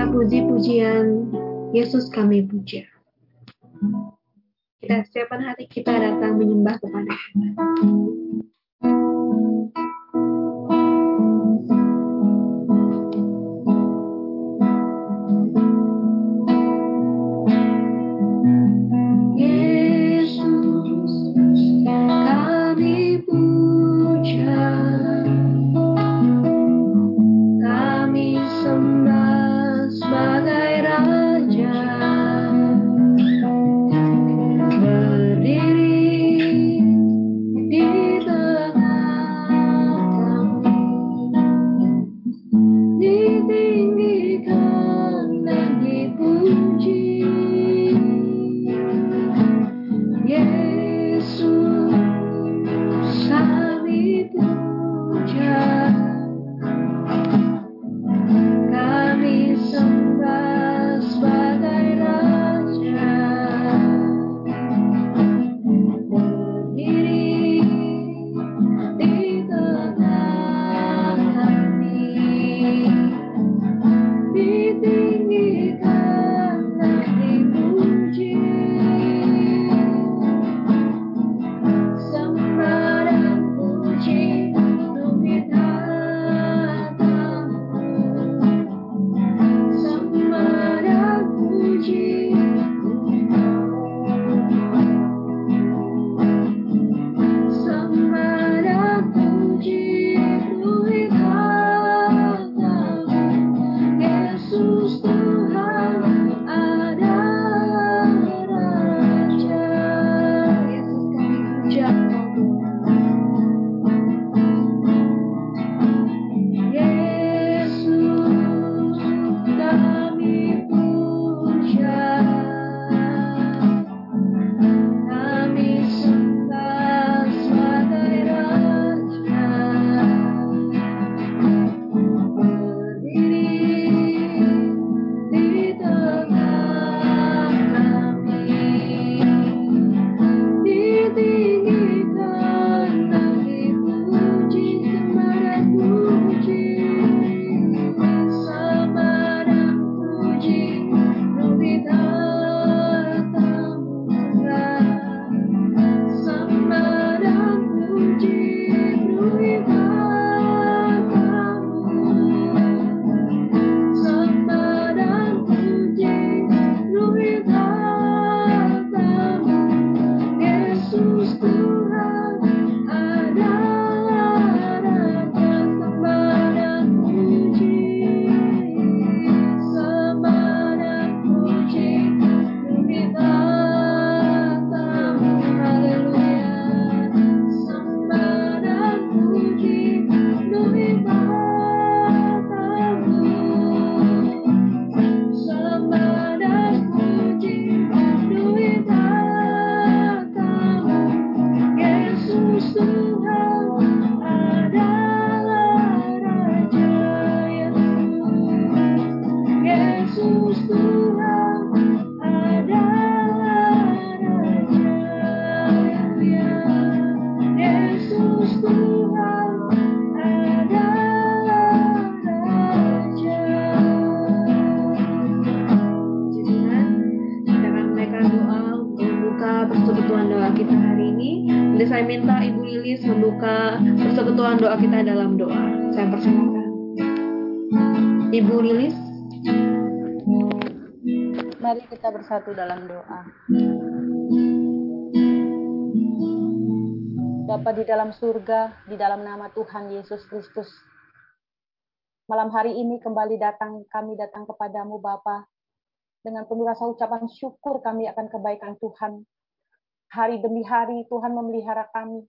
kita puji pujian Yesus kami puja. Kita siapkan hati kita datang menyembah kepada Tuhan. Bersatu dalam doa. Bapa di dalam surga, di dalam nama Tuhan Yesus Kristus. Malam hari ini kembali datang kami datang kepadamu Bapa dengan penuh rasa ucapan syukur kami akan kebaikan Tuhan. Hari demi hari Tuhan memelihara kami.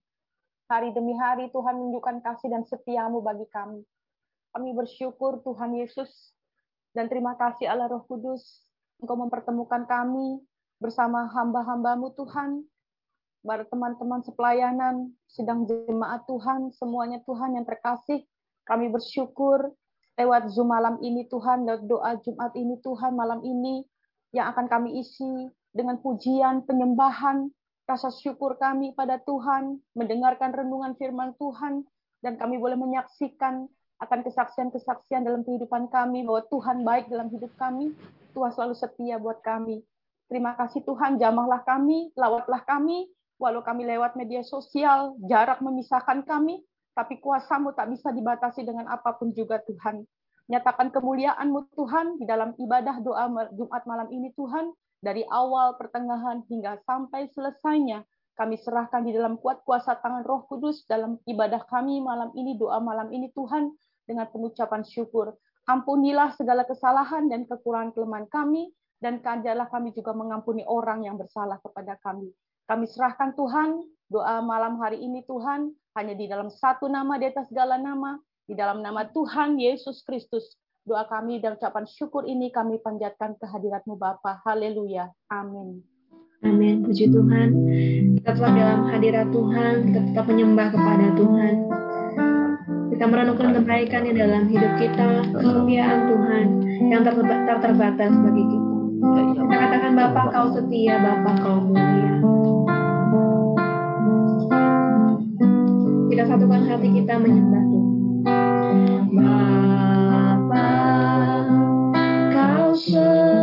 Hari demi hari Tuhan menunjukkan kasih dan setiamu bagi kami. Kami bersyukur Tuhan Yesus dan terima kasih Allah Roh Kudus Engkau mempertemukan kami bersama hamba-hambamu Tuhan, para teman-teman sepelayanan, sidang jemaat Tuhan, semuanya Tuhan yang terkasih, kami bersyukur lewat Zoom malam ini Tuhan, lewat doa Jumat ini Tuhan, malam ini yang akan kami isi dengan pujian, penyembahan, rasa syukur kami pada Tuhan, mendengarkan renungan firman Tuhan, dan kami boleh menyaksikan akan kesaksian-kesaksian dalam kehidupan kami bahwa Tuhan baik dalam hidup kami, Tuhan selalu setia buat kami. Terima kasih Tuhan, jamahlah kami, lawatlah kami, walau kami lewat media sosial, jarak memisahkan kami, tapi kuasamu tak bisa dibatasi dengan apa pun juga Tuhan. Nyatakan kemuliaan-Mu Tuhan di dalam ibadah doa Jumat malam ini Tuhan, dari awal, pertengahan, hingga sampai selesainya. Kami serahkan di dalam kuat kuasa tangan roh kudus dalam ibadah kami malam ini, doa malam ini Tuhan, dengan pengucapan syukur. Ampunilah segala kesalahan dan kekurangan kelemahan kami, dan kajalah kami juga mengampuni orang yang bersalah kepada kami. Kami serahkan Tuhan, doa malam hari ini Tuhan, hanya di dalam satu nama di atas segala nama, di dalam nama Tuhan Yesus Kristus. Doa kami dan ucapan syukur ini kami panjatkan kehadiratmu Bapa. Haleluya. Amin. Amin. Puji Tuhan. Kita telah dalam hadirat Tuhan, kita tetap menyembah kepada Tuhan. Kita merenungkan kebaikan yang dalam hidup kita, kesetiaan Tuhan yang tak terbatas bagi kita. Kita katakan Bapak kau setia, Bapak kau mulia. Kita satukan hati kita menyembah Tuhan. Bapa, kau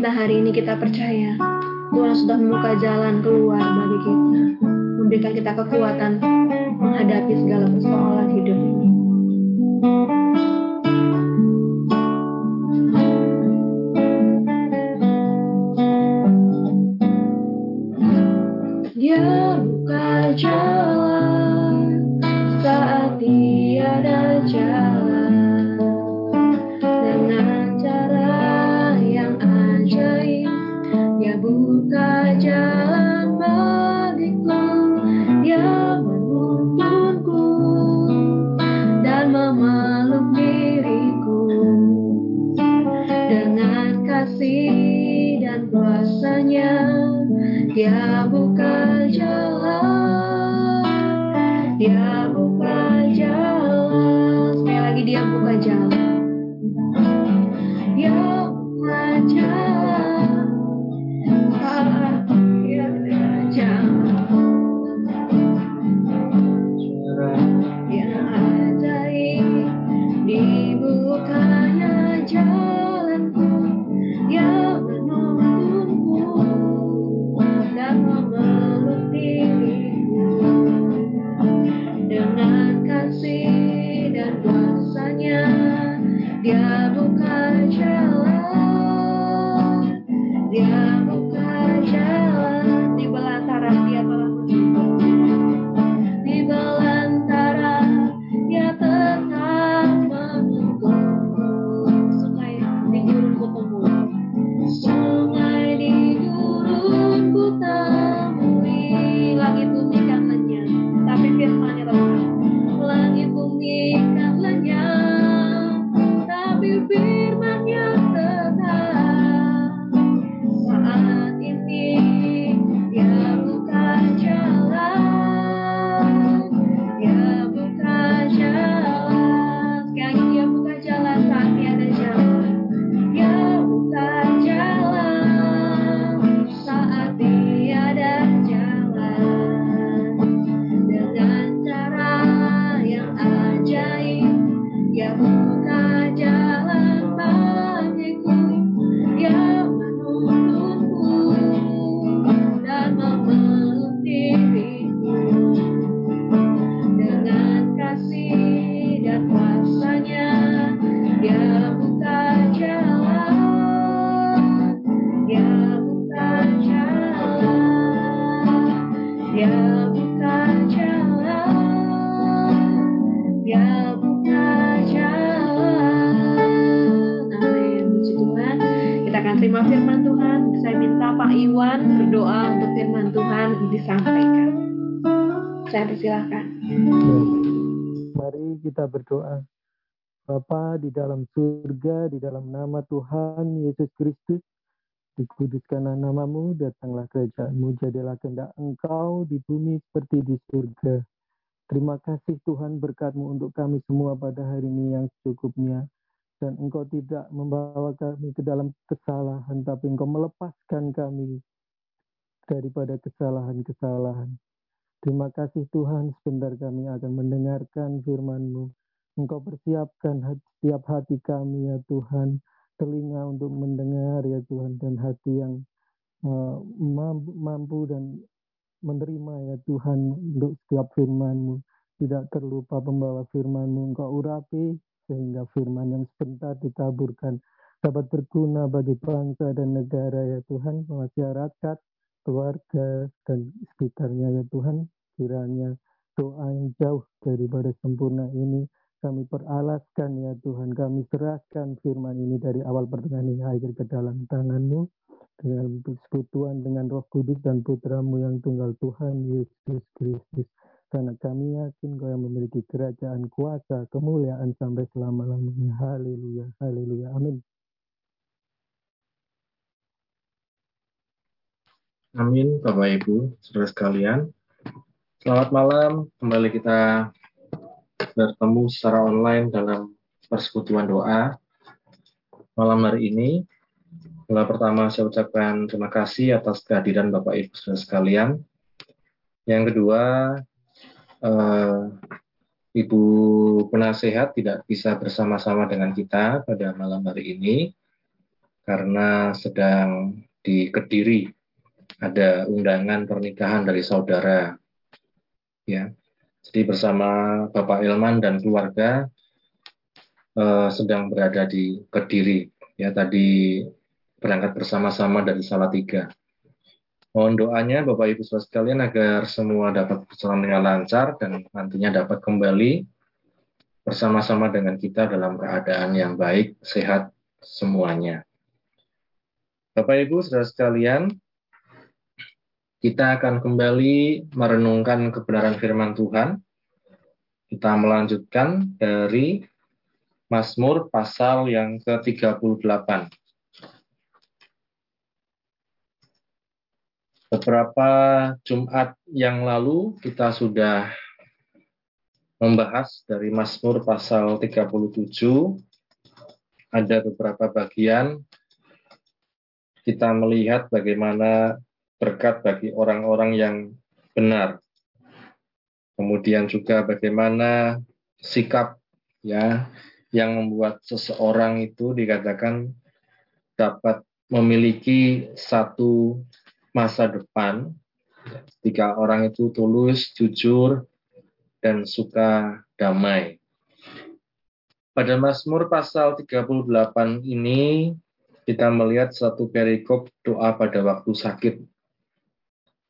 kita hari ini, kita percaya Tuhan sudah membuka jalan keluar bagi kita, memberikan kita kekuatan menghadapi segala persoalan hidup ini. Kita berdoa. Bapa di dalam surga, di dalam nama Tuhan Yesus Kristus, dikuduskanlah namamu, datanglah kerajaanmu, jadilah kehendak engkau di bumi seperti di surga. Terima kasih Tuhan berkatmu untuk kami semua pada hari ini yang secukupnya. Dan engkau tidak membawa kami ke dalam kesalahan, tapi engkau melepaskan kami daripada kesalahan-kesalahan. Terima kasih Tuhan, sebentar kami akan mendengarkan firman-Mu. Engkau persiapkan setiap hati kami ya Tuhan, telinga untuk mendengar ya Tuhan, dan hati yang uh, mampu, mampu dan menerima ya Tuhan untuk setiap firman-Mu. Tidak terlupa pembawa firman-Mu, Engkau urapi sehingga firman yang sebentar ditaburkan dapat berguna bagi bangsa dan negara ya Tuhan, masyarakat, keluarga, dan sekitarnya ya Tuhan. Kiranya doa yang jauh daripada sempurna ini kami peralaskan ya Tuhan. Kami serahkan firman ini dari awal pertengahan hingga akhir ke dalam tangan-Mu. Dengan persekutuan dengan roh kudus dan putramu yang tunggal Tuhan Yesus Kristus. Karena kami yakin kau yang memiliki kerajaan kuasa, kemuliaan sampai selama-lamanya. Haleluya, haleluya, amin. Amin, Bapak Ibu, saudara sekalian. Selamat malam, kembali kita bertemu secara online dalam persekutuan doa malam hari ini. Yang pertama saya ucapkan terima kasih atas kehadiran Bapak Ibu saudara sekalian. Yang kedua, uh, Ibu penasehat tidak bisa bersama-sama dengan kita pada malam hari ini karena sedang di Kediri ada undangan pernikahan dari saudara. Ya. Jadi bersama Bapak Ilman dan keluarga uh, sedang berada di Kediri. Ya tadi berangkat bersama-sama dari Salatiga. Mohon doanya Bapak Ibu Saudara sekalian agar semua dapat berjalan dengan lancar dan nantinya dapat kembali bersama-sama dengan kita dalam keadaan yang baik, sehat semuanya. Bapak Ibu Saudara sekalian, kita akan kembali merenungkan kebenaran firman Tuhan. Kita melanjutkan dari Mazmur pasal yang ke-38. Beberapa Jumat yang lalu kita sudah membahas dari Mazmur pasal 37. Ada beberapa bagian kita melihat bagaimana berkat bagi orang-orang yang benar. Kemudian juga bagaimana sikap ya yang membuat seseorang itu dikatakan dapat memiliki satu masa depan jika orang itu tulus, jujur, dan suka damai. Pada Mazmur pasal 38 ini kita melihat satu perikop doa pada waktu sakit.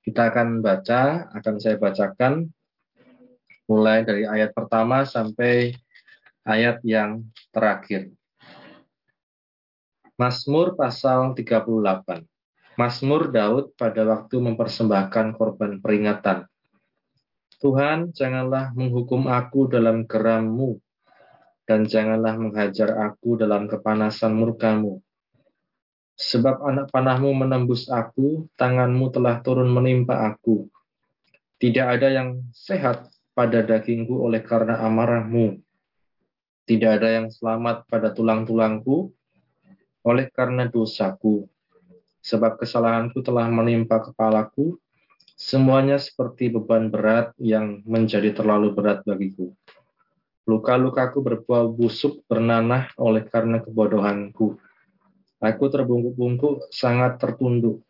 Kita akan baca, akan saya bacakan mulai dari ayat pertama sampai ayat yang terakhir. Mazmur pasal 38. Mazmur Daud pada waktu mempersembahkan korban peringatan. Tuhan, janganlah menghukum aku dalam gerammu, dan janganlah menghajar aku dalam kepanasan murkamu. Sebab anak panahmu menembus aku, tanganmu telah turun menimpa aku. Tidak ada yang sehat pada dagingku oleh karena amarahmu. Tidak ada yang selamat pada tulang-tulangku oleh karena dosaku sebab kesalahanku telah menimpa kepalaku, semuanya seperti beban berat yang menjadi terlalu berat bagiku. Luka-lukaku berbau busuk bernanah oleh karena kebodohanku. Aku terbungkuk-bungkuk sangat tertunduk.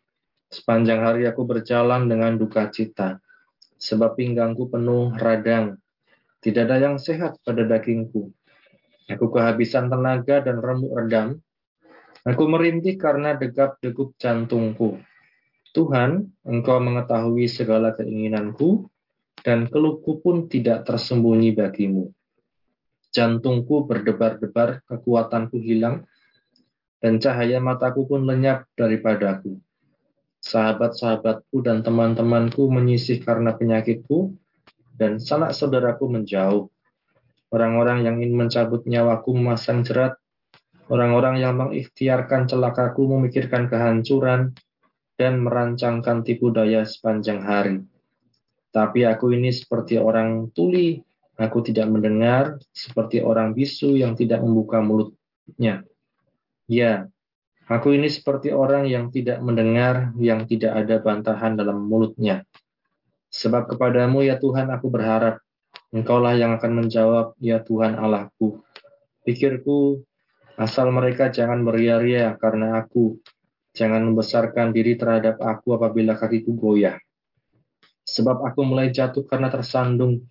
Sepanjang hari aku berjalan dengan duka cita, sebab pinggangku penuh radang. Tidak ada yang sehat pada dagingku. Aku kehabisan tenaga dan remuk redam, Aku merintih karena degap-degup jantungku. Tuhan, Engkau mengetahui segala keinginanku, dan keluhku pun tidak tersembunyi bagimu. Jantungku berdebar-debar, kekuatanku hilang, dan cahaya mataku pun lenyap daripadaku. Sahabat-sahabatku dan teman-temanku menyisih karena penyakitku, dan sanak saudaraku menjauh. Orang-orang yang ingin mencabut nyawaku memasang jerat Orang-orang yang mengikhtiarkan celakaku memikirkan kehancuran dan merancangkan tipu daya sepanjang hari. Tapi aku ini seperti orang tuli, aku tidak mendengar, seperti orang bisu yang tidak membuka mulutnya. Ya, aku ini seperti orang yang tidak mendengar, yang tidak ada bantahan dalam mulutnya. Sebab kepadamu ya Tuhan aku berharap, Engkaulah yang akan menjawab, ya Tuhan Allahku. Pikirku Asal mereka jangan beria-ria karena aku, jangan membesarkan diri terhadap aku apabila kakiku goyah. Sebab aku mulai jatuh karena tersandung,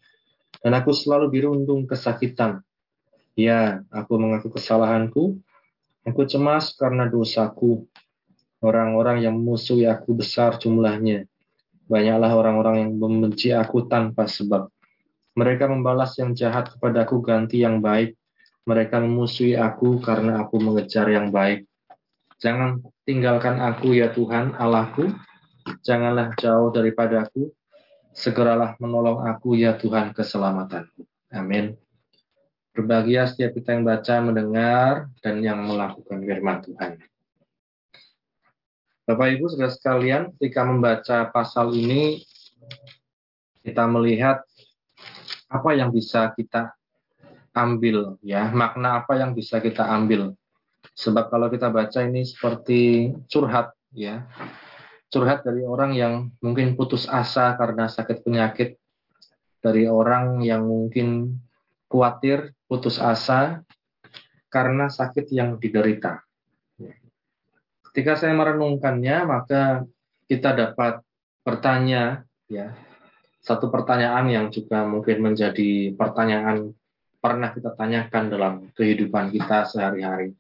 dan aku selalu dirundung kesakitan. Ya, aku mengaku kesalahanku, aku cemas karena dosaku. Orang-orang yang memusuhi aku besar jumlahnya. Banyaklah orang-orang yang membenci aku tanpa sebab. Mereka membalas yang jahat kepadaku ganti yang baik mereka memusuhi aku karena aku mengejar yang baik. Jangan tinggalkan aku ya Tuhan Allahku. Janganlah jauh daripadaku. Segeralah menolong aku ya Tuhan keselamatanku. Amin. Berbahagia setiap kita yang baca, mendengar, dan yang melakukan firman Tuhan. Bapak Ibu sudah sekalian, ketika membaca pasal ini, kita melihat apa yang bisa kita ambil ya. Makna apa yang bisa kita ambil. Sebab kalau kita baca ini seperti curhat ya. Curhat dari orang yang mungkin putus asa karena sakit penyakit dari orang yang mungkin khawatir putus asa karena sakit yang diderita ketika saya merenungkannya maka kita dapat bertanya ya satu pertanyaan yang juga mungkin menjadi pertanyaan pernah kita tanyakan dalam kehidupan kita sehari-hari.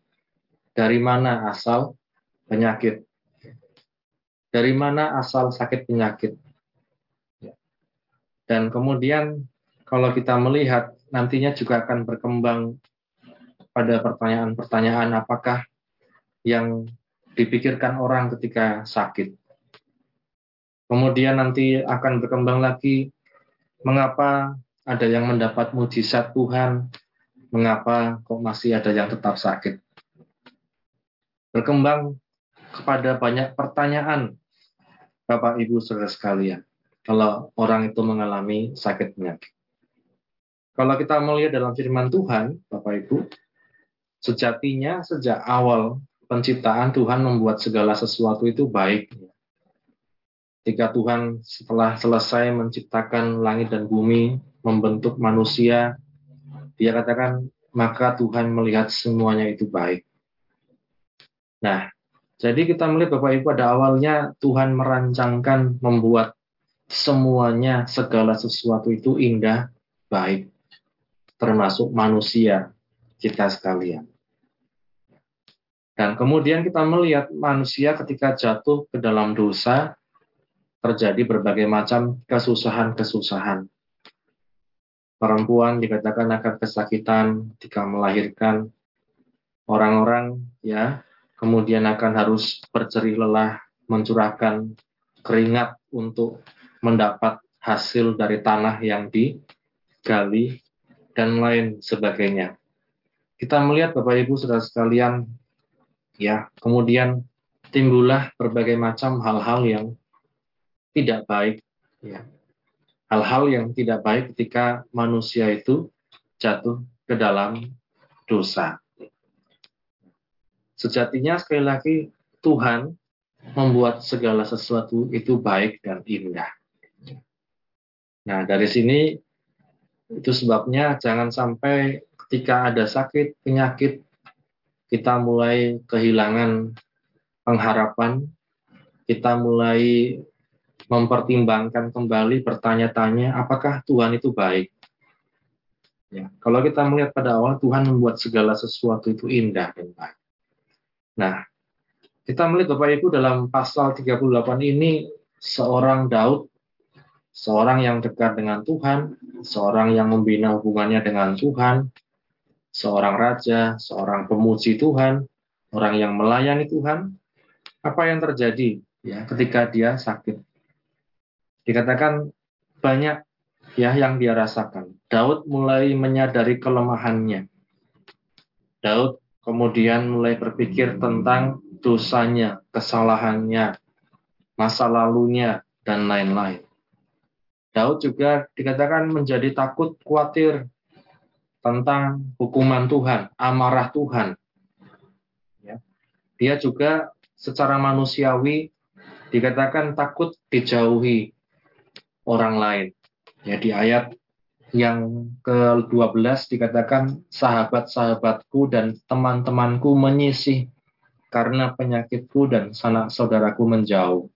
Dari mana asal penyakit? Dari mana asal sakit penyakit? Dan kemudian kalau kita melihat nantinya juga akan berkembang pada pertanyaan-pertanyaan apakah yang dipikirkan orang ketika sakit. Kemudian nanti akan berkembang lagi mengapa ada yang mendapat mujizat Tuhan, mengapa kok masih ada yang tetap sakit? Berkembang kepada banyak pertanyaan, Bapak Ibu saudara sekalian, kalau orang itu mengalami sakit penyakit. Kalau kita melihat dalam firman Tuhan, Bapak Ibu, sejatinya sejak awal penciptaan Tuhan membuat segala sesuatu itu baik. Ketika Tuhan setelah selesai menciptakan langit dan bumi, membentuk manusia, dia katakan, maka Tuhan melihat semuanya itu baik. Nah, jadi kita melihat Bapak Ibu pada awalnya Tuhan merancangkan membuat semuanya, segala sesuatu itu indah, baik. Termasuk manusia, kita sekalian. Dan kemudian kita melihat manusia ketika jatuh ke dalam dosa, terjadi berbagai macam kesusahan-kesusahan perempuan dikatakan akan kesakitan ketika melahirkan orang-orang ya kemudian akan harus bercerih lelah mencurahkan keringat untuk mendapat hasil dari tanah yang digali dan lain sebagainya. Kita melihat Bapak Ibu Saudara sekalian ya, kemudian timbullah berbagai macam hal-hal yang tidak baik ya hal-hal yang tidak baik ketika manusia itu jatuh ke dalam dosa. Sejatinya sekali lagi Tuhan membuat segala sesuatu itu baik dan indah. Nah, dari sini itu sebabnya jangan sampai ketika ada sakit, penyakit, kita mulai kehilangan pengharapan, kita mulai mempertimbangkan kembali bertanya-tanya apakah Tuhan itu baik. Ya, kalau kita melihat pada awal Tuhan membuat segala sesuatu itu indah dan baik. Nah, kita melihat Bapak Ibu dalam pasal 38 ini seorang Daud, seorang yang dekat dengan Tuhan, seorang yang membina hubungannya dengan Tuhan, seorang raja, seorang pemuji Tuhan, orang yang melayani Tuhan. Apa yang terjadi ya ketika dia sakit? Dikatakan banyak ya yang dia rasakan. Daud mulai menyadari kelemahannya. Daud kemudian mulai berpikir tentang dosanya, kesalahannya, masa lalunya, dan lain-lain. Daud juga dikatakan menjadi takut, khawatir tentang hukuman Tuhan, amarah Tuhan. Ya. Dia juga secara manusiawi dikatakan takut dijauhi orang lain. Ya di ayat yang ke-12 dikatakan sahabat-sahabatku dan teman-temanku menyisih karena penyakitku dan sanak saudaraku menjauh.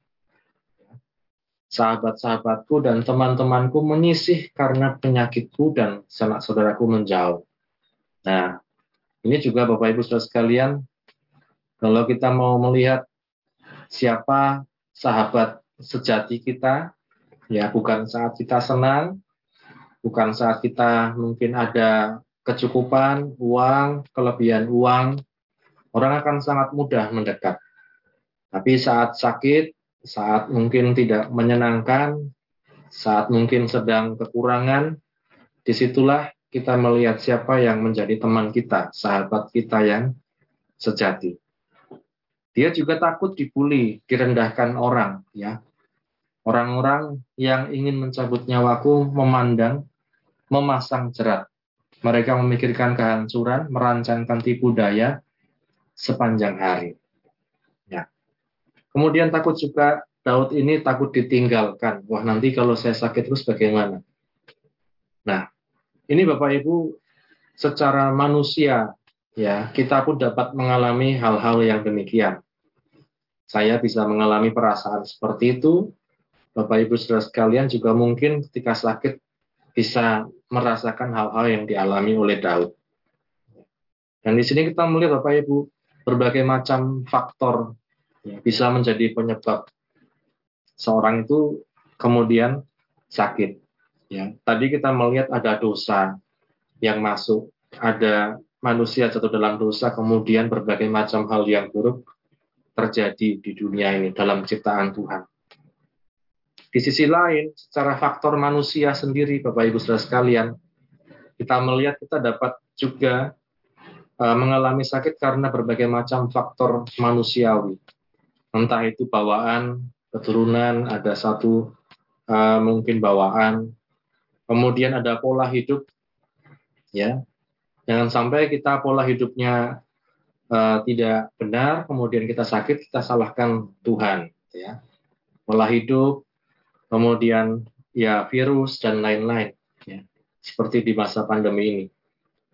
Sahabat-sahabatku dan teman-temanku menyisih karena penyakitku dan sanak saudaraku menjauh. Nah, ini juga Bapak Ibu Saudara sekalian, kalau kita mau melihat siapa sahabat sejati kita, Ya, bukan saat kita senang, bukan saat kita mungkin ada kecukupan uang, kelebihan uang, orang akan sangat mudah mendekat. Tapi saat sakit, saat mungkin tidak menyenangkan, saat mungkin sedang kekurangan, di situlah kita melihat siapa yang menjadi teman kita, sahabat kita yang sejati. Dia juga takut dibully, direndahkan orang, ya. Orang-orang yang ingin mencabut nyawaku memandang, memasang jerat. Mereka memikirkan kehancuran, merancangkan tipu daya sepanjang hari. Kemudian takut juga Daud ini takut ditinggalkan. Wah nanti kalau saya sakit terus bagaimana? Nah, ini Bapak Ibu secara manusia ya kita pun dapat mengalami hal-hal yang demikian. Saya bisa mengalami perasaan seperti itu. Bapak Ibu Saudara sekalian juga mungkin ketika sakit bisa merasakan hal-hal yang dialami oleh Daud. Dan di sini kita melihat Bapak Ibu berbagai macam faktor ya, bisa menjadi penyebab seorang itu kemudian sakit. Ya, tadi kita melihat ada dosa yang masuk, ada manusia jatuh dalam dosa, kemudian berbagai macam hal yang buruk terjadi di dunia ini dalam ciptaan Tuhan. Di sisi lain, secara faktor manusia sendiri, Bapak Ibu Saudara sekalian, kita melihat kita dapat juga uh, mengalami sakit karena berbagai macam faktor manusiawi. Entah itu bawaan, keturunan, ada satu uh, mungkin bawaan, kemudian ada pola hidup, ya. Jangan sampai kita pola hidupnya uh, tidak benar, kemudian kita sakit, kita salahkan Tuhan, ya. Pola hidup, kemudian ya virus dan lain-lain ya, seperti di masa pandemi ini.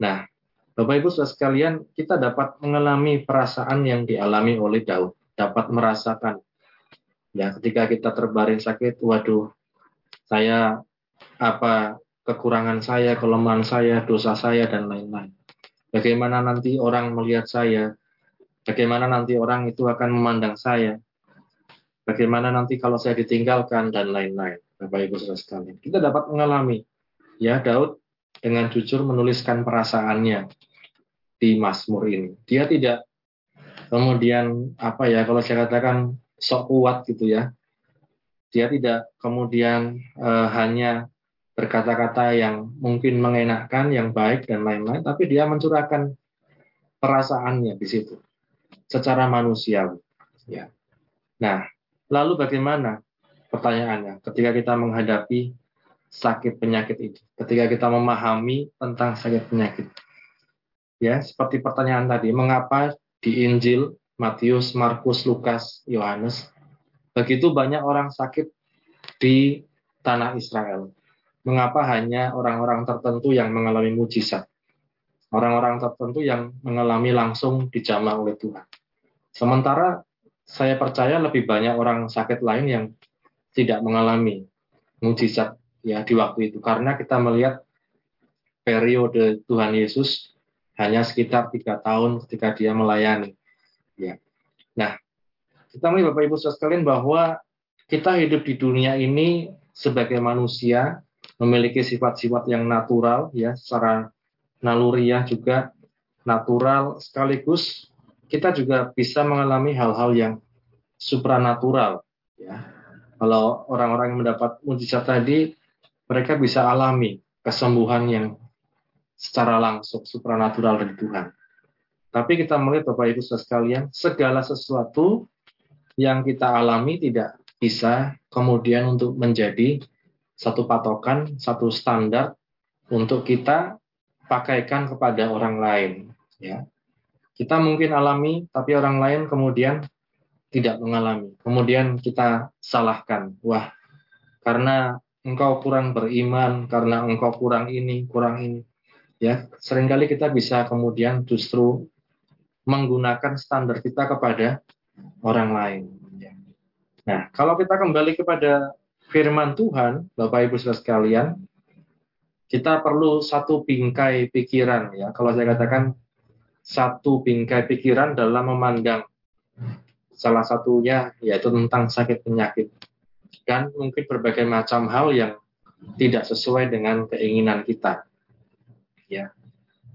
Nah, Bapak Ibu sekalian, kita dapat mengalami perasaan yang dialami oleh Daud, dapat merasakan ya ketika kita terbaring sakit, waduh, saya apa kekurangan saya, kelemahan saya, dosa saya dan lain-lain. Bagaimana nanti orang melihat saya? Bagaimana nanti orang itu akan memandang saya? bagaimana nanti kalau saya ditinggalkan dan lain-lain. Bapak Ibu Saudara sekalian, kita dapat mengalami ya Daud dengan jujur menuliskan perasaannya di Mazmur ini. Dia tidak kemudian apa ya kalau saya katakan sok kuat gitu ya. Dia tidak kemudian uh, hanya berkata-kata yang mungkin mengenakkan, yang baik dan lain-lain, tapi dia mencurahkan perasaannya di situ secara manusiawi. Ya. Nah, Lalu bagaimana? Pertanyaannya, ketika kita menghadapi sakit penyakit ini, ketika kita memahami tentang sakit penyakit. Ya, seperti pertanyaan tadi, mengapa di Injil Matius, Markus, Lukas, Yohanes begitu banyak orang sakit di tanah Israel? Mengapa hanya orang-orang tertentu yang mengalami mujizat? Orang-orang tertentu yang mengalami langsung dijamah oleh Tuhan. Sementara saya percaya lebih banyak orang sakit lain yang tidak mengalami mujizat ya di waktu itu karena kita melihat periode Tuhan Yesus hanya sekitar tiga tahun ketika dia melayani ya nah kita melihat Bapak Ibu sekalian bahwa kita hidup di dunia ini sebagai manusia memiliki sifat-sifat yang natural ya secara naluriah juga natural sekaligus kita juga bisa mengalami hal-hal yang supranatural. Ya. Kalau orang-orang yang mendapat mujizat tadi, mereka bisa alami kesembuhan yang secara langsung supranatural dari Tuhan. Tapi kita melihat Bapak Ibu sekalian, segala sesuatu yang kita alami tidak bisa kemudian untuk menjadi satu patokan, satu standar untuk kita pakaikan kepada orang lain. Ya, kita mungkin alami, tapi orang lain kemudian tidak mengalami. Kemudian kita salahkan, wah, karena engkau kurang beriman, karena engkau kurang ini, kurang ini. Ya, sering kali kita bisa kemudian justru menggunakan standar kita kepada orang lain. Nah, kalau kita kembali kepada firman Tuhan, Bapak Ibu Saudara sekalian, kita perlu satu bingkai pikiran ya. Kalau saya katakan satu bingkai pikiran dalam memandang salah satunya yaitu tentang sakit penyakit dan mungkin berbagai macam hal yang tidak sesuai dengan keinginan kita. Ya.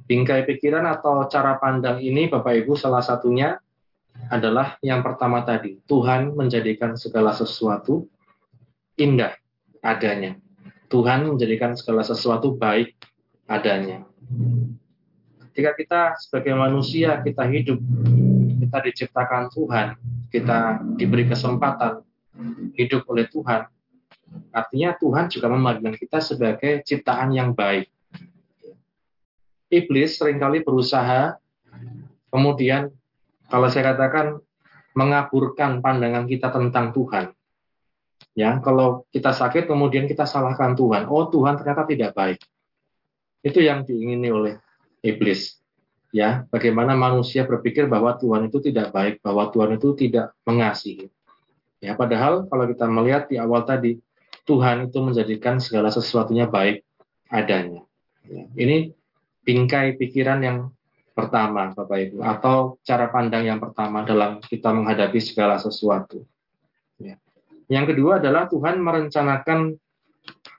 Bingkai pikiran atau cara pandang ini Bapak Ibu salah satunya adalah yang pertama tadi, Tuhan menjadikan segala sesuatu indah adanya. Tuhan menjadikan segala sesuatu baik adanya. Ketika kita sebagai manusia kita hidup, kita diciptakan Tuhan, kita diberi kesempatan hidup oleh Tuhan, artinya Tuhan juga memandang kita sebagai ciptaan yang baik. Iblis sering kali berusaha kemudian kalau saya katakan mengaburkan pandangan kita tentang Tuhan. Ya, kalau kita sakit kemudian kita salahkan Tuhan. Oh, Tuhan ternyata tidak baik. Itu yang diingini oleh iblis. Ya, bagaimana manusia berpikir bahwa Tuhan itu tidak baik, bahwa Tuhan itu tidak mengasihi. Ya, padahal kalau kita melihat di awal tadi, Tuhan itu menjadikan segala sesuatunya baik adanya. Ya, ini bingkai pikiran yang pertama, Bapak Ibu, atau cara pandang yang pertama dalam kita menghadapi segala sesuatu. Ya. Yang kedua adalah Tuhan merencanakan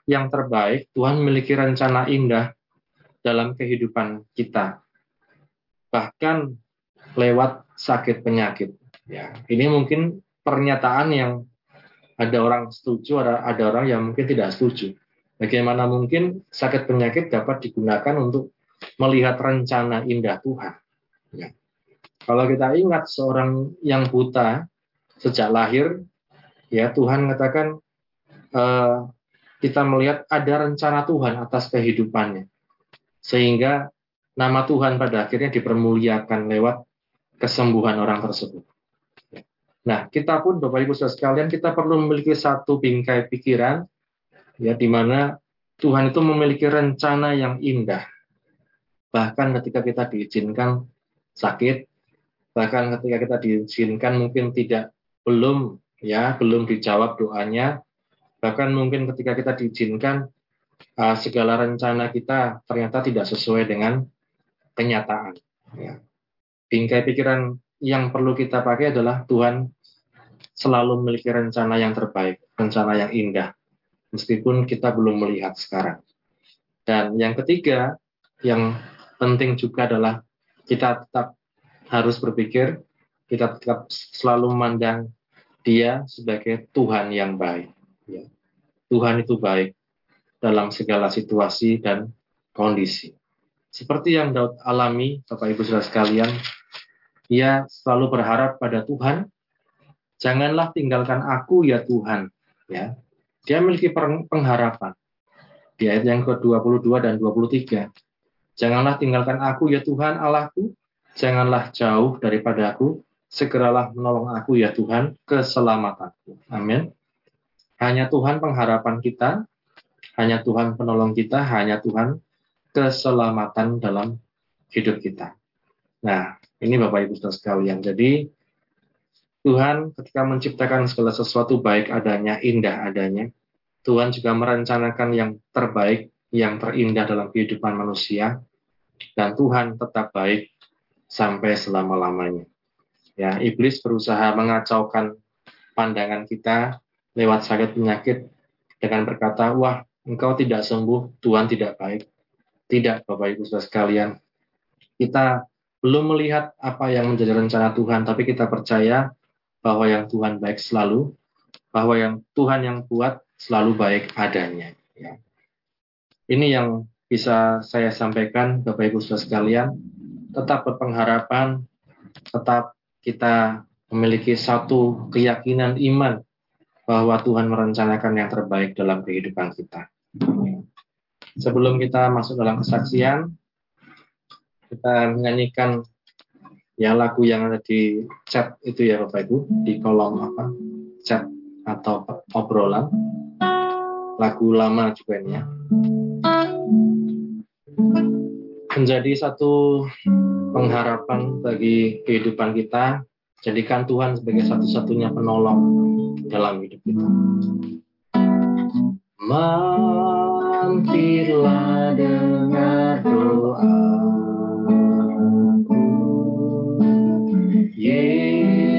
yang terbaik, Tuhan memiliki rencana indah dalam kehidupan kita. Bahkan lewat sakit penyakit. Ya, ini mungkin pernyataan yang ada orang setuju, ada, ada orang yang mungkin tidak setuju. Bagaimana mungkin sakit penyakit dapat digunakan untuk melihat rencana indah Tuhan. Ya. Kalau kita ingat seorang yang buta sejak lahir, ya Tuhan mengatakan uh, kita melihat ada rencana Tuhan atas kehidupannya, sehingga nama Tuhan pada akhirnya dipermuliakan lewat kesembuhan orang tersebut. Ya. Nah, kita pun Bapak Ibu Saudara sekalian, kita perlu memiliki satu bingkai pikiran, ya, di mana Tuhan itu memiliki rencana yang indah bahkan ketika kita diizinkan sakit, bahkan ketika kita diizinkan mungkin tidak belum ya belum dijawab doanya, bahkan mungkin ketika kita diizinkan uh, segala rencana kita ternyata tidak sesuai dengan kenyataan. Ya. Bingkai pikiran yang perlu kita pakai adalah Tuhan selalu memiliki rencana yang terbaik, rencana yang indah, meskipun kita belum melihat sekarang. Dan yang ketiga, yang penting juga adalah kita tetap harus berpikir, kita tetap selalu memandang dia sebagai Tuhan yang baik. Ya. Tuhan itu baik dalam segala situasi dan kondisi. Seperti yang Daud alami, Bapak Ibu Saudara sekalian, ia selalu berharap pada Tuhan, janganlah tinggalkan aku ya Tuhan. Ya. Dia memiliki pengharapan. Di ayat yang ke-22 dan 23. Janganlah tinggalkan aku ya Tuhan Allahku, janganlah jauh daripada aku, segeralah menolong aku ya Tuhan keselamatanku. Amin. Hanya Tuhan pengharapan kita, hanya Tuhan penolong kita, hanya Tuhan keselamatan dalam hidup kita. Nah, ini Bapak Ibu Saudara sekalian. Jadi Tuhan ketika menciptakan segala sesuatu baik adanya, indah adanya, Tuhan juga merencanakan yang terbaik, yang terindah dalam kehidupan manusia, dan Tuhan tetap baik sampai selama-lamanya. Ya, iblis berusaha mengacaukan pandangan kita lewat sakit penyakit dengan berkata, "Wah, engkau tidak sembuh, Tuhan tidak baik." Tidak, Bapak Ibu Saudara sekalian. Kita belum melihat apa yang menjadi rencana Tuhan, tapi kita percaya bahwa yang Tuhan baik selalu, bahwa yang Tuhan yang buat selalu baik adanya. Ini yang bisa saya sampaikan Bapak Ibu Saudara sekalian, tetap berpengharapan, tetap kita memiliki satu keyakinan iman bahwa Tuhan merencanakan yang terbaik dalam kehidupan kita. Sebelum kita masuk dalam kesaksian, kita menyanyikan ya lagu yang ada di chat itu ya Bapak Ibu, di kolom apa chat atau obrolan lagu lama juga ini ya. menjadi satu pengharapan bagi kehidupan kita jadikan Tuhan sebagai satu-satunya penolong dalam hidup kita mampirlah dengar doa Yesus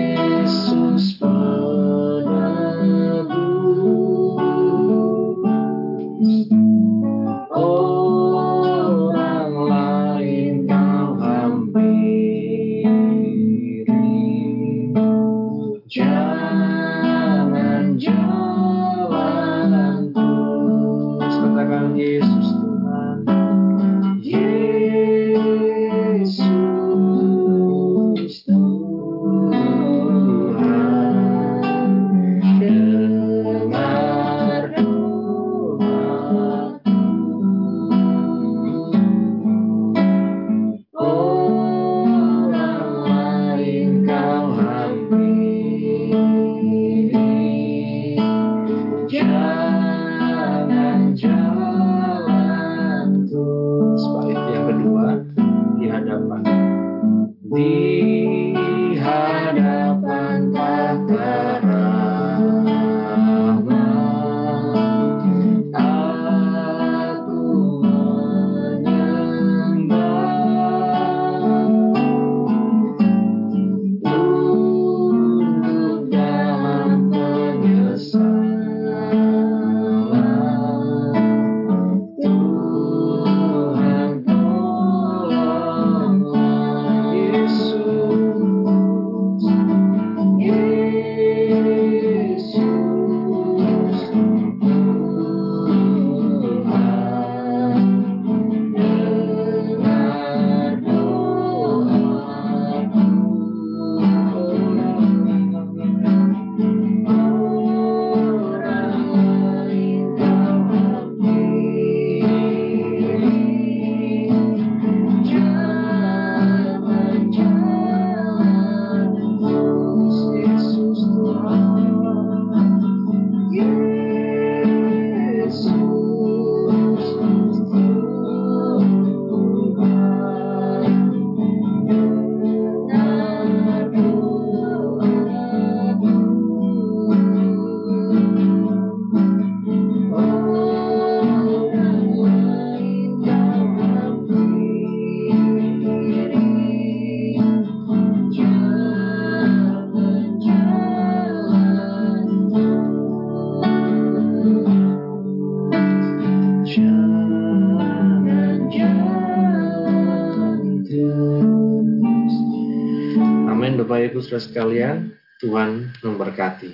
Saudara sekalian, Tuhan memberkati.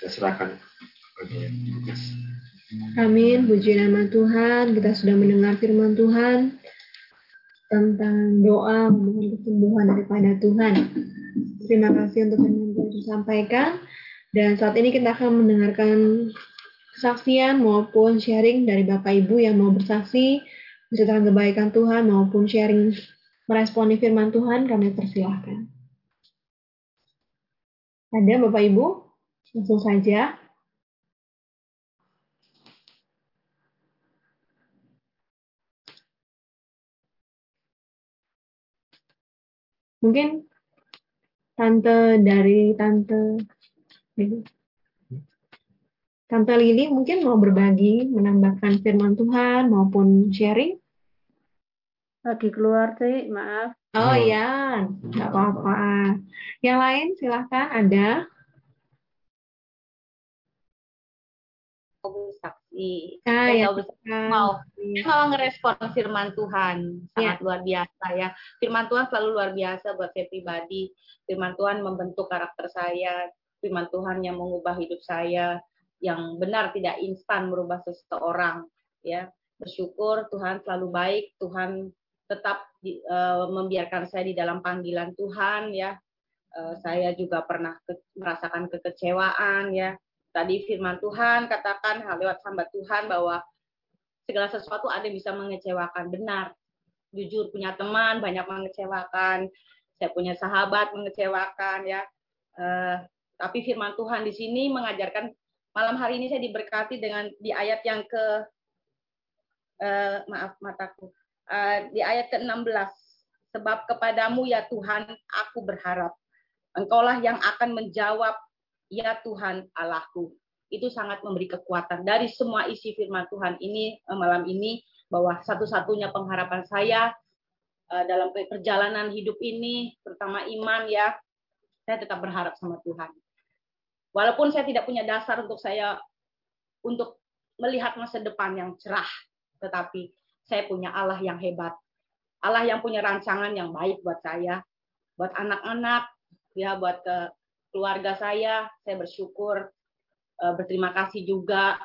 Saya serahkan tugas. Amin. Puji nama Tuhan. Kita sudah mendengar firman Tuhan tentang doa memohon kesembuhan daripada Tuhan. Terima kasih untuk yang telah disampaikan. Dan saat ini kita akan mendengarkan kesaksian maupun sharing dari Bapak Ibu yang mau bersaksi menceritakan kebaikan Tuhan maupun sharing meresponi firman Tuhan, kami persilahkan. Ada Bapak Ibu? Langsung saja. Mungkin tante dari tante Tante Lili mungkin mau berbagi, menambahkan firman Tuhan maupun sharing. Lagi keluar sih, maaf. Oh hmm. iya, nggak apa-apa. Yang lain silahkan ada. saksi. Ah, ya, mau mau ngerespon firman Tuhan sangat ya. luar biasa ya. Firman Tuhan selalu luar biasa buat saya pribadi. Firman Tuhan membentuk karakter saya. Firman Tuhan yang mengubah hidup saya yang benar tidak instan merubah seseorang ya. Bersyukur Tuhan selalu baik, Tuhan tetap di, uh, membiarkan saya di dalam panggilan Tuhan ya. Uh, saya juga pernah ke, merasakan kekecewaan ya. Tadi firman Tuhan katakan hal lewat hamba Tuhan bahwa segala sesuatu ada yang bisa mengecewakan. Benar. Jujur punya teman banyak mengecewakan. Saya punya sahabat mengecewakan ya. Uh, tapi firman Tuhan di sini mengajarkan malam hari ini saya diberkati dengan di ayat yang ke uh, maaf mataku uh, di ayat ke-16. Sebab kepadamu ya Tuhan aku berharap. Engkaulah yang akan menjawab ya Tuhan Allahku. Itu sangat memberi kekuatan dari semua isi firman Tuhan ini uh, malam ini bahwa satu-satunya pengharapan saya uh, dalam perjalanan hidup ini terutama iman ya saya tetap berharap sama Tuhan. Walaupun saya tidak punya dasar untuk saya untuk melihat masa depan yang cerah, tetapi saya punya Allah yang hebat. Allah yang punya rancangan yang baik buat saya, buat anak-anak, ya buat ke keluarga saya. Saya bersyukur, eh, berterima kasih juga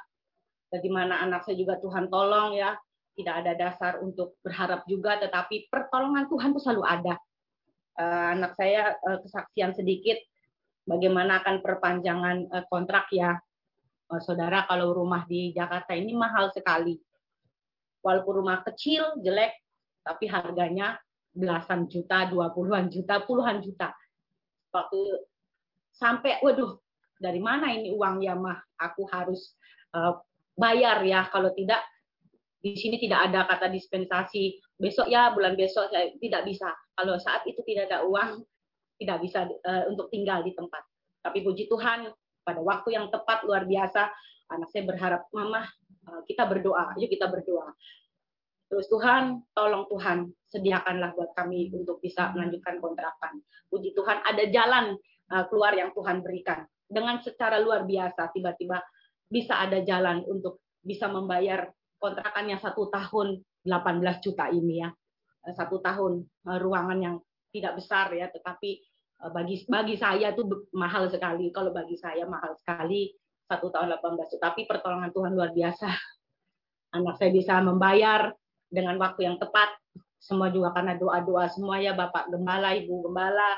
bagaimana anak saya juga Tuhan tolong ya. Tidak ada dasar untuk berharap juga, tetapi pertolongan Tuhan itu selalu ada. Eh, anak saya eh, kesaksian sedikit bagaimana akan perpanjangan kontrak ya. Saudara, kalau rumah di Jakarta ini mahal sekali walaupun rumah kecil jelek tapi harganya belasan juta, dua puluhan juta, puluhan juta. Waktu sampai, waduh, dari mana ini uang ya mah? Aku harus uh, bayar ya. Kalau tidak, di sini tidak ada kata dispensasi. Besok ya, bulan besok saya tidak bisa. Kalau saat itu tidak ada uang, tidak bisa uh, untuk tinggal di tempat. Tapi puji Tuhan, pada waktu yang tepat luar biasa, anak saya berharap, Mama, Eh, kita berdoa, yuk kita berdoa. Terus Tuhan, tolong Tuhan, sediakanlah buat kami untuk bisa melanjutkan kontrakan. Puji Tuhan, ada jalan eh, keluar yang Tuhan berikan. Dengan secara luar biasa, tiba-tiba bisa ada jalan untuk bisa membayar kontrakan yang satu tahun 18 juta ini ya. Eh, satu tahun ruangan yang tidak besar ya, tetapi bagi bagi saya itu mahal sekali. Kalau bagi saya mahal sekali satu tahun 18 tapi pertolongan Tuhan luar biasa. Anak saya bisa membayar dengan waktu yang tepat. Semua juga karena doa-doa semua ya Bapak Gembala, Ibu Gembala,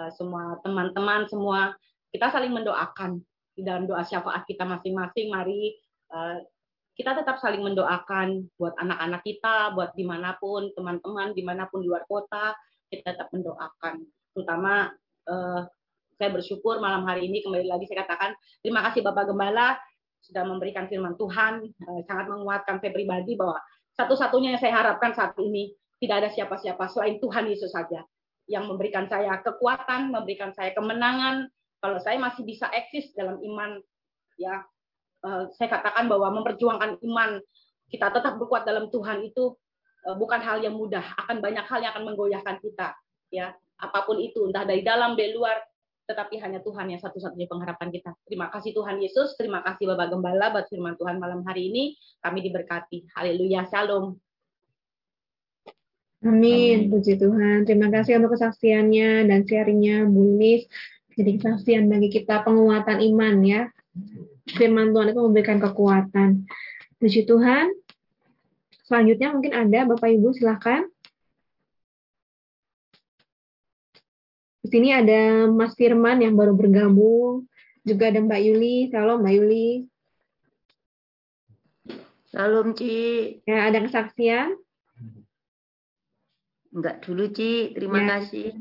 eh, semua teman-teman semua. Kita saling mendoakan di dalam doa syafaat kita masing-masing. Mari eh, kita tetap saling mendoakan buat anak-anak kita, buat di mana pun, teman-teman, di mana pun di luar kota, kita tetap mendoakan. Terutama eh, saya bersyukur malam hari ini kembali lagi saya katakan terima kasih Bapak Gembala sudah memberikan firman Tuhan eh, sangat menguatkan saya pribadi bahwa satu-satunya yang saya harapkan saat ini tidak ada siapa-siapa selain Tuhan Yesus saja yang memberikan saya kekuatan, memberikan saya kemenangan. Kalau saya masih bisa eksis dalam iman, ya eh, saya katakan bahwa memperjuangkan iman kita tetap berkuat dalam Tuhan itu eh, bukan hal yang mudah. Akan banyak hal yang akan menggoyahkan kita, ya apa pun itu, entah dari dalam, dari luar, tetapi hanya Tuhan yang satu-satunya pengharapan kita. Terima kasih Tuhan Yesus, terima kasih Bapak Gembala buat firman Tuhan malam hari ini. Kami diberkati. Haleluya, Shalom. Amin, puji Tuhan. Terima kasih untuk kesaksiannya dan sharingnya Bu Lis. Jadi kesaksian bagi kita penguatan iman ya. Firman Tuhan itu memberikan kekuatan. Puji Tuhan. Selanjutnya mungkin ada Bapak Ibu silakan. Di sini ada Mas Firman yang baru bergabung, juga ada Mbak Yuli. Salam Mbak Yuli. Salam Ci. Ya, ada kesaksian? Enggak dulu Ci, terima ya. kasih.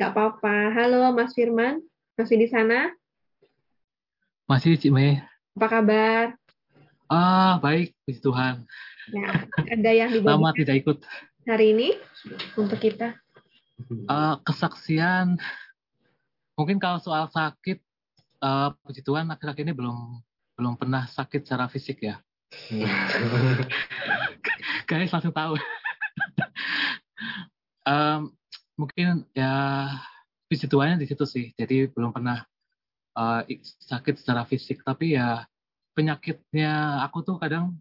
Enggak apa-apa. Halo Mas Firman, masih di sana? Masih Ci Mei. Apa kabar? Ah, baik, puji Tuhan. Ya, ada yang di Lama tidak ikut. Hari ini untuk kita. Uh, kesaksian mungkin kalau soal sakit uh, puji Tuhan akhir-akhir ini belum belum pernah sakit secara fisik ya. Kayaknya langsung tahu. um, mungkin ya puji Tuhannya di situ sih. Jadi belum pernah uh, sakit secara fisik tapi ya penyakitnya aku tuh kadang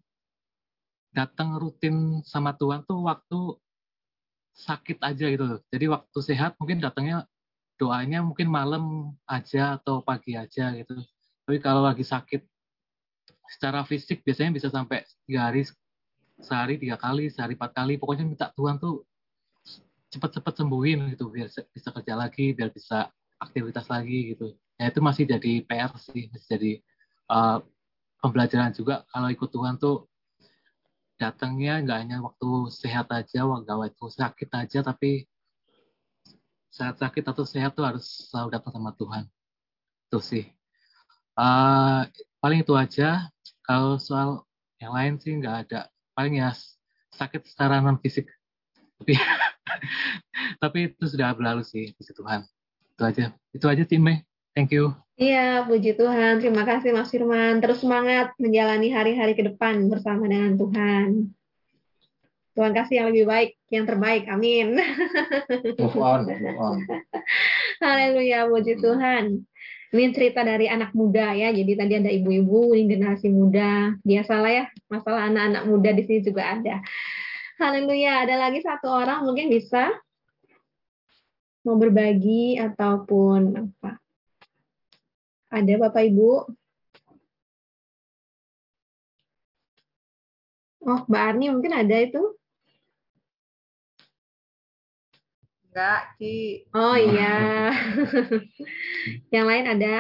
datang rutin sama Tuhan tuh waktu sakit aja gitu Jadi waktu sehat mungkin datangnya doanya mungkin malam aja atau pagi aja gitu. Tapi kalau lagi sakit secara fisik biasanya bisa sampai tiga hari sehari tiga kali sehari empat kali. Pokoknya minta Tuhan tuh cepat-cepat sembuhin gitu biar bisa kerja lagi biar bisa aktivitas lagi gitu. Ya itu masih jadi PR sih masih jadi uh, pembelajaran juga. Kalau ikut Tuhan tuh datangnya nggak hanya waktu sehat aja, waktu sakit aja, tapi saat sakit atau sehat tuh harus selalu datang sama Tuhan. Itu sih. Uh, paling itu aja. Kalau soal yang lain sih nggak ada. Paling ya sakit secara non fisik. Tapi tapi itu sudah berlalu sih, puji Tuhan. Itu aja. Itu aja timnya. Thank you. Iya, puji Tuhan. Terima kasih Mas Firman. Terus semangat menjalani hari-hari ke depan bersama dengan Tuhan. Tuhan kasih yang lebih baik, yang terbaik. Amin. Move on, move on. Haleluya, puji Tuhan. Ini cerita dari anak muda ya. Jadi tadi ada ibu-ibu, ini generasi muda. Biasalah ya, masalah anak-anak muda di sini juga ada. Haleluya. Ada lagi satu orang mungkin bisa mau berbagi ataupun apa ada Bapak Ibu? Oh, Mbak Arni mungkin ada itu? Enggak, Ci. Oh iya. Yang lain ada?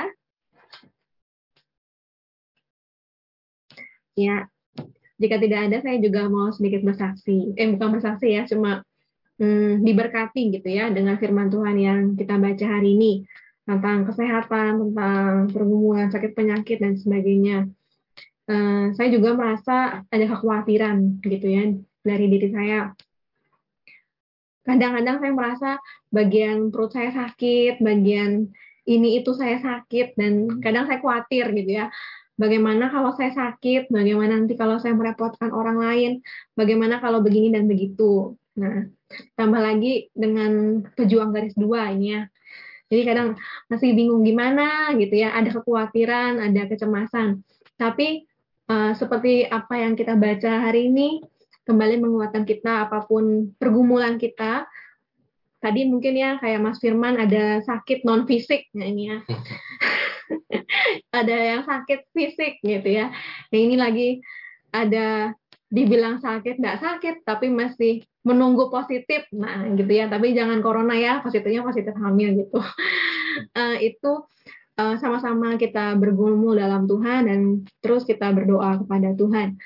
Ya, jika tidak ada, saya juga mau sedikit bersaksi. Eh, bukan bersaksi ya, cuma hmm, diberkati gitu ya dengan firman Tuhan yang kita baca hari ini tentang kesehatan, tentang pergumulan sakit penyakit dan sebagainya. Uh, saya juga merasa ada kekhawatiran gitu ya dari diri saya. Kadang-kadang saya merasa bagian perut saya sakit, bagian ini itu saya sakit dan kadang saya khawatir gitu ya. Bagaimana kalau saya sakit? Bagaimana nanti kalau saya merepotkan orang lain? Bagaimana kalau begini dan begitu? Nah, tambah lagi dengan pejuang garis dua ini ya jadi kadang masih bingung gimana gitu ya, ada kekhawatiran, ada kecemasan. Tapi uh, seperti apa yang kita baca hari ini, kembali menguatkan kita apa pun pergumulan kita. Tadi mungkin ya kayak Mas Firman ada sakit non fisik ya ini ya. ada yang sakit fisik gitu ya. Nah, ini lagi ada dibilang sakit nggak sakit tapi masih menunggu positif. Nah gitu ya. Tapi jangan corona ya positifnya positif hamil gitu. Uh, itu uh, sama-sama kita bergumul dalam Tuhan dan terus kita berdoa kepada Tuhan.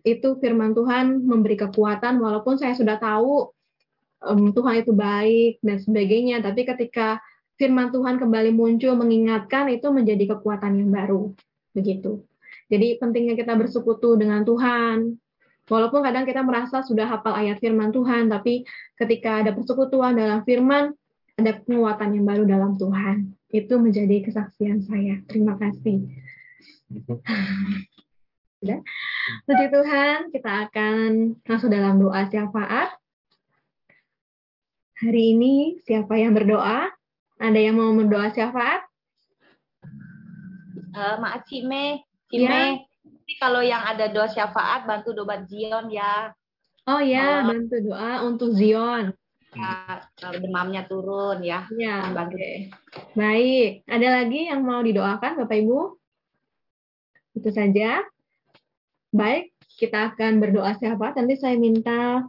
Itu firman Tuhan memberi kekuatan walaupun saya sudah tahu um, Tuhan itu baik dan sebagainya tapi ketika firman Tuhan kembali muncul mengingatkan itu menjadi kekuatan yang baru. Begitu. Jadi pentingnya kita bersekutu dengan Tuhan Walaupun kadang kita merasa sudah hafal ayat firman Tuhan, tapi ketika ada persekutuan dalam firman, ada penguatan yang baru dalam Tuhan. Itu menjadi kesaksian saya. Terima kasih. Sudah. Puji Tuhan, kita akan masuk dalam doa syafaat. Hari ini siapa yang berdoa? Ada yang mau berdoa syafaat? Uh, Maaf Cime, Cime, ya. Jadi kalau yang ada doa syafaat bantu doa Zion ya. Oh ya, bantu doa untuk Zion. Ya, demamnya turun ya. Ya, bantu. Okay. Baik, ada lagi yang mau didoakan Bapak Ibu? Itu saja. Baik, kita akan berdoa siapa? Nanti saya minta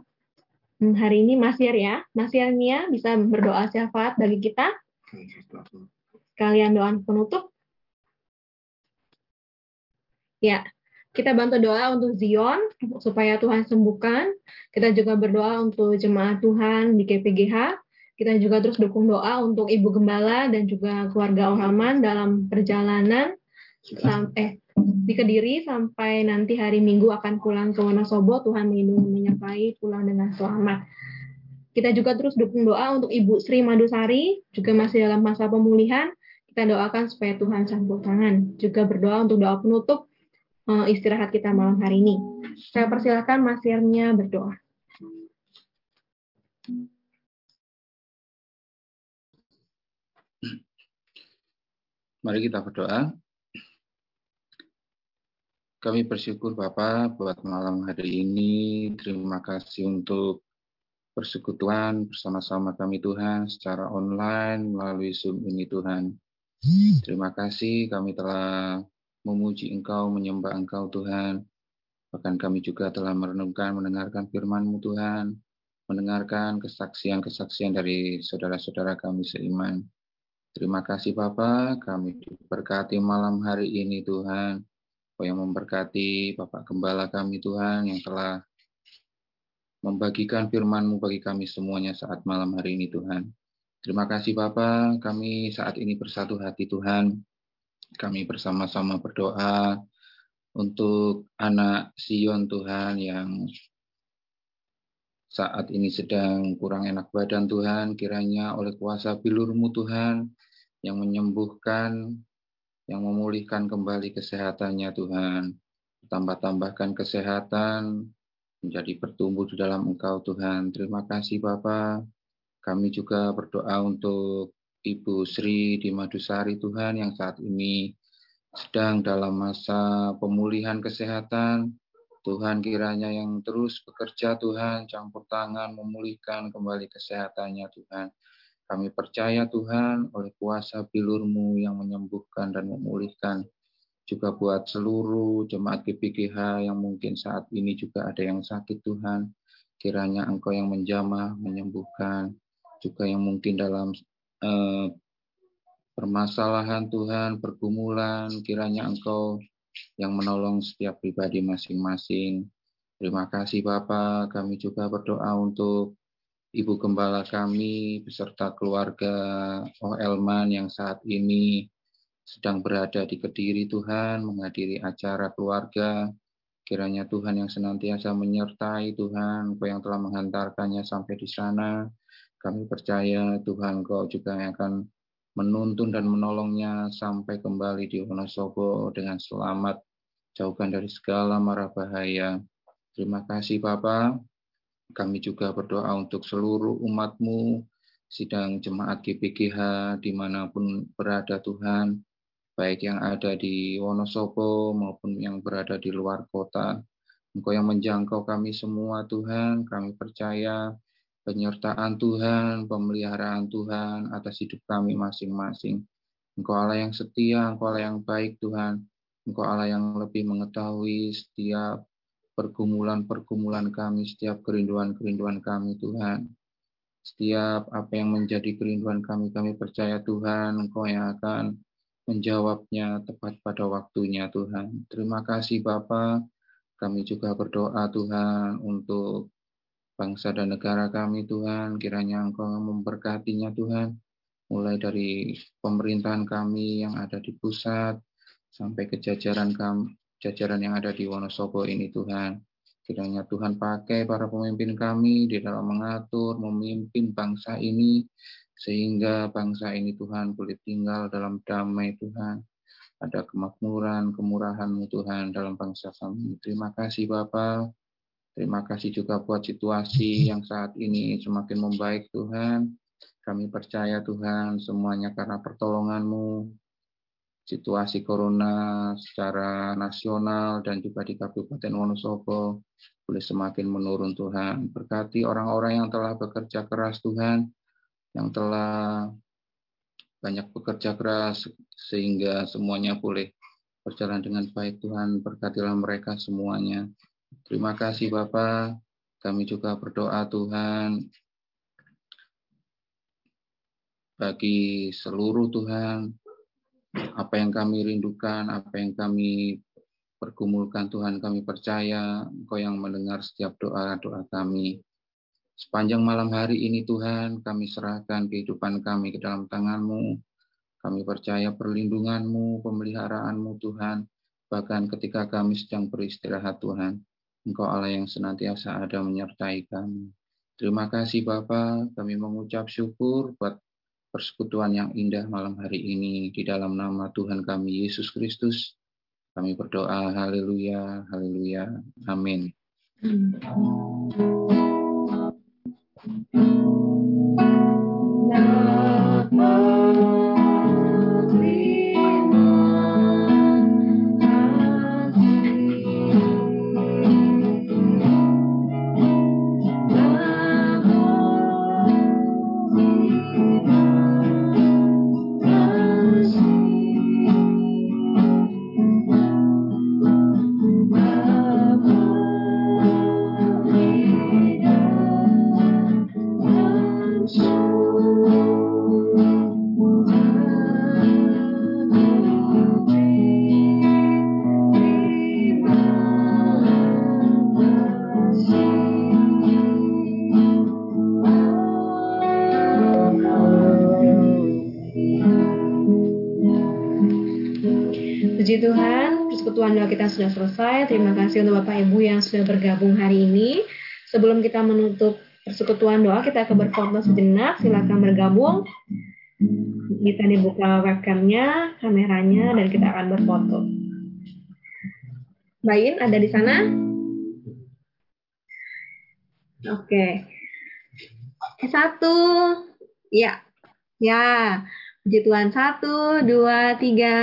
hmm, hari ini Mas Yar ya. Mas Yarnia bisa berdoa syafaat bagi kita. Kalian doa penutup. Ya, kita bantu doa untuk Zion supaya Tuhan sembuhkan. Kita juga berdoa untuk jemaat Tuhan di KPGH. Kita juga terus dukung doa untuk Ibu Gembala dan juga keluarga Ohaman dalam perjalanan sampai eh, di Kediri sampai nanti hari Minggu akan pulang ke Wonosobo. Tuhan melindungi menyertai pulang dengan selamat. Kita juga terus dukung doa untuk Ibu Sri Madusari, juga masih dalam masa pemulihan. Kita doakan supaya Tuhan campur tangan. Juga berdoa untuk doa penutup uh, istirahat kita malam hari ini. Saya persilakan Mas Yernya berdoa. Mari kita berdoa. Kami bersyukur Bapak buat malam hari ini. Terima kasih untuk persekutuan bersama-sama kami Tuhan secara online melalui Zoom ini Tuhan. Terima kasih kami telah memuji Engkau, menyembah Engkau Tuhan. Bahkan kami juga telah merenungkan, mendengarkan firman-Mu Tuhan, mendengarkan kesaksian-kesaksian dari saudara-saudara kami seiman. Terima kasih Bapa, kami diberkati malam hari ini Tuhan. Kau yang memberkati Bapak Gembala kami Tuhan yang telah membagikan firman-Mu bagi kami semuanya saat malam hari ini Tuhan. Terima kasih Bapak, kami saat ini bersatu hati Tuhan kami bersama-sama berdoa untuk anak Sion Tuhan yang saat ini sedang kurang enak badan Tuhan, kiranya oleh kuasa bilurmu Tuhan yang menyembuhkan, yang memulihkan kembali kesehatannya Tuhan. Tambah-tambahkan kesehatan, menjadi bertumbuh di dalam Engkau Tuhan. Terima kasih Bapak. Kami juga berdoa untuk Ibu Sri di Madusari Tuhan yang saat ini sedang dalam masa pemulihan kesehatan. Tuhan kiranya yang terus bekerja Tuhan, campur tangan memulihkan kembali kesehatannya Tuhan. Kami percaya Tuhan oleh kuasa bilurmu yang menyembuhkan dan memulihkan. Juga buat seluruh jemaat GPGH yang mungkin saat ini juga ada yang sakit Tuhan. Kiranya Engkau yang menjamah, menyembuhkan. Juga yang mungkin dalam eh, permasalahan Tuhan, pergumulan, kiranya Engkau yang menolong setiap pribadi masing-masing. Terima kasih Bapak, kami juga berdoa untuk Ibu Gembala kami beserta keluarga Oh Elman yang saat ini sedang berada di Kediri Tuhan, menghadiri acara keluarga. Kiranya Tuhan yang senantiasa menyertai Tuhan, Kau yang telah menghantarkannya sampai di sana. Kami percaya Tuhan Kau juga akan menuntun dan menolongnya sampai kembali di Wonosobo dengan selamat, jauhkan dari segala mara bahaya. Terima kasih Bapak. Kami juga berdoa untuk seluruh umatmu, sidang jemaat GPGH di mana pun berada Tuhan, baik yang ada di Wonosobo maupun yang berada di luar kota. Engkau yang menjangkau kami semua Tuhan, kami percaya penyertaan Tuhan, pemeliharaan Tuhan atas hidup kami masing-masing. Engkau Allah yang setia, Engkau Allah yang baik Tuhan. Engkau Allah yang lebih mengetahui setiap pergumulan-pergumulan kami, setiap kerinduan-kerinduan kami Tuhan. Setiap apa yang menjadi kerinduan kami, kami percaya Tuhan, Engkau yang akan menjawabnya tepat pada waktunya Tuhan. Terima kasih Bapak. Kami juga berdoa Tuhan untuk bangsa dan negara kami Tuhan, kiranya Engkau memberkatinya Tuhan, mulai dari pemerintahan kami yang ada di pusat, sampai ke jajaran kami, jajaran yang ada di Wonosobo ini Tuhan. Kiranya Tuhan pakai para pemimpin kami di dalam mengatur, memimpin bangsa ini, sehingga bangsa ini Tuhan boleh tinggal dalam damai Tuhan. Ada kemakmuran, kemurahan Tuhan dalam bangsa kami. Terima kasih Bapak. Terima kasih juga buat situasi yang saat ini semakin membaik Tuhan. Kami percaya Tuhan semuanya karena pertolongan-Mu. situasi corona secara nasional dan juga di Kabupaten Wonosobo boleh semakin menurun Tuhan. Berkati orang-orang yang telah bekerja keras Tuhan, yang telah banyak bekerja keras sehingga semuanya boleh berjalan dengan baik Tuhan. Berkatilah mereka semuanya. Terima kasih Bapak. Kami juga berdoa Tuhan bagi seluruh Tuhan apa yang kami rindukan, apa yang kami pergumulkan Tuhan kami percaya Engkau yang mendengar setiap doa-doa kami. Sepanjang malam hari ini Tuhan kami serahkan kehidupan kami ke dalam tangan-Mu. Kami percaya perlindungan-Mu, pemeliharaanmu Tuhan. Bahkan ketika kami sedang beristirahat Tuhan, Engkau Allah yang senantiasa ada menyertai kami. Terima kasih Bapak, kami mengucap syukur buat persekutuan yang indah malam hari ini di dalam nama Tuhan kami Yesus Kristus. Kami berdoa, haleluya, haleluya, amin. Kita sudah selesai. Terima kasih untuk Bapak Ibu yang sudah bergabung hari ini. Sebelum kita menutup persekutuan doa, kita akan berfoto sejenak. Silakan bergabung. Kita dibuka webcamnya, kameranya, dan kita akan berfoto. Bayin, ada di sana? Oke. Okay. Satu. Ya. Ya. Puji Tuhan. Satu, dua, tiga.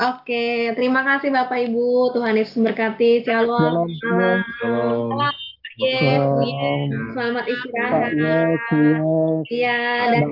Oke, terima kasih Bapak Ibu. Tuhan Yesus memberkati. Shalom. Shalom. Shalom. Shalom. Selamat istirahat. Iya, dan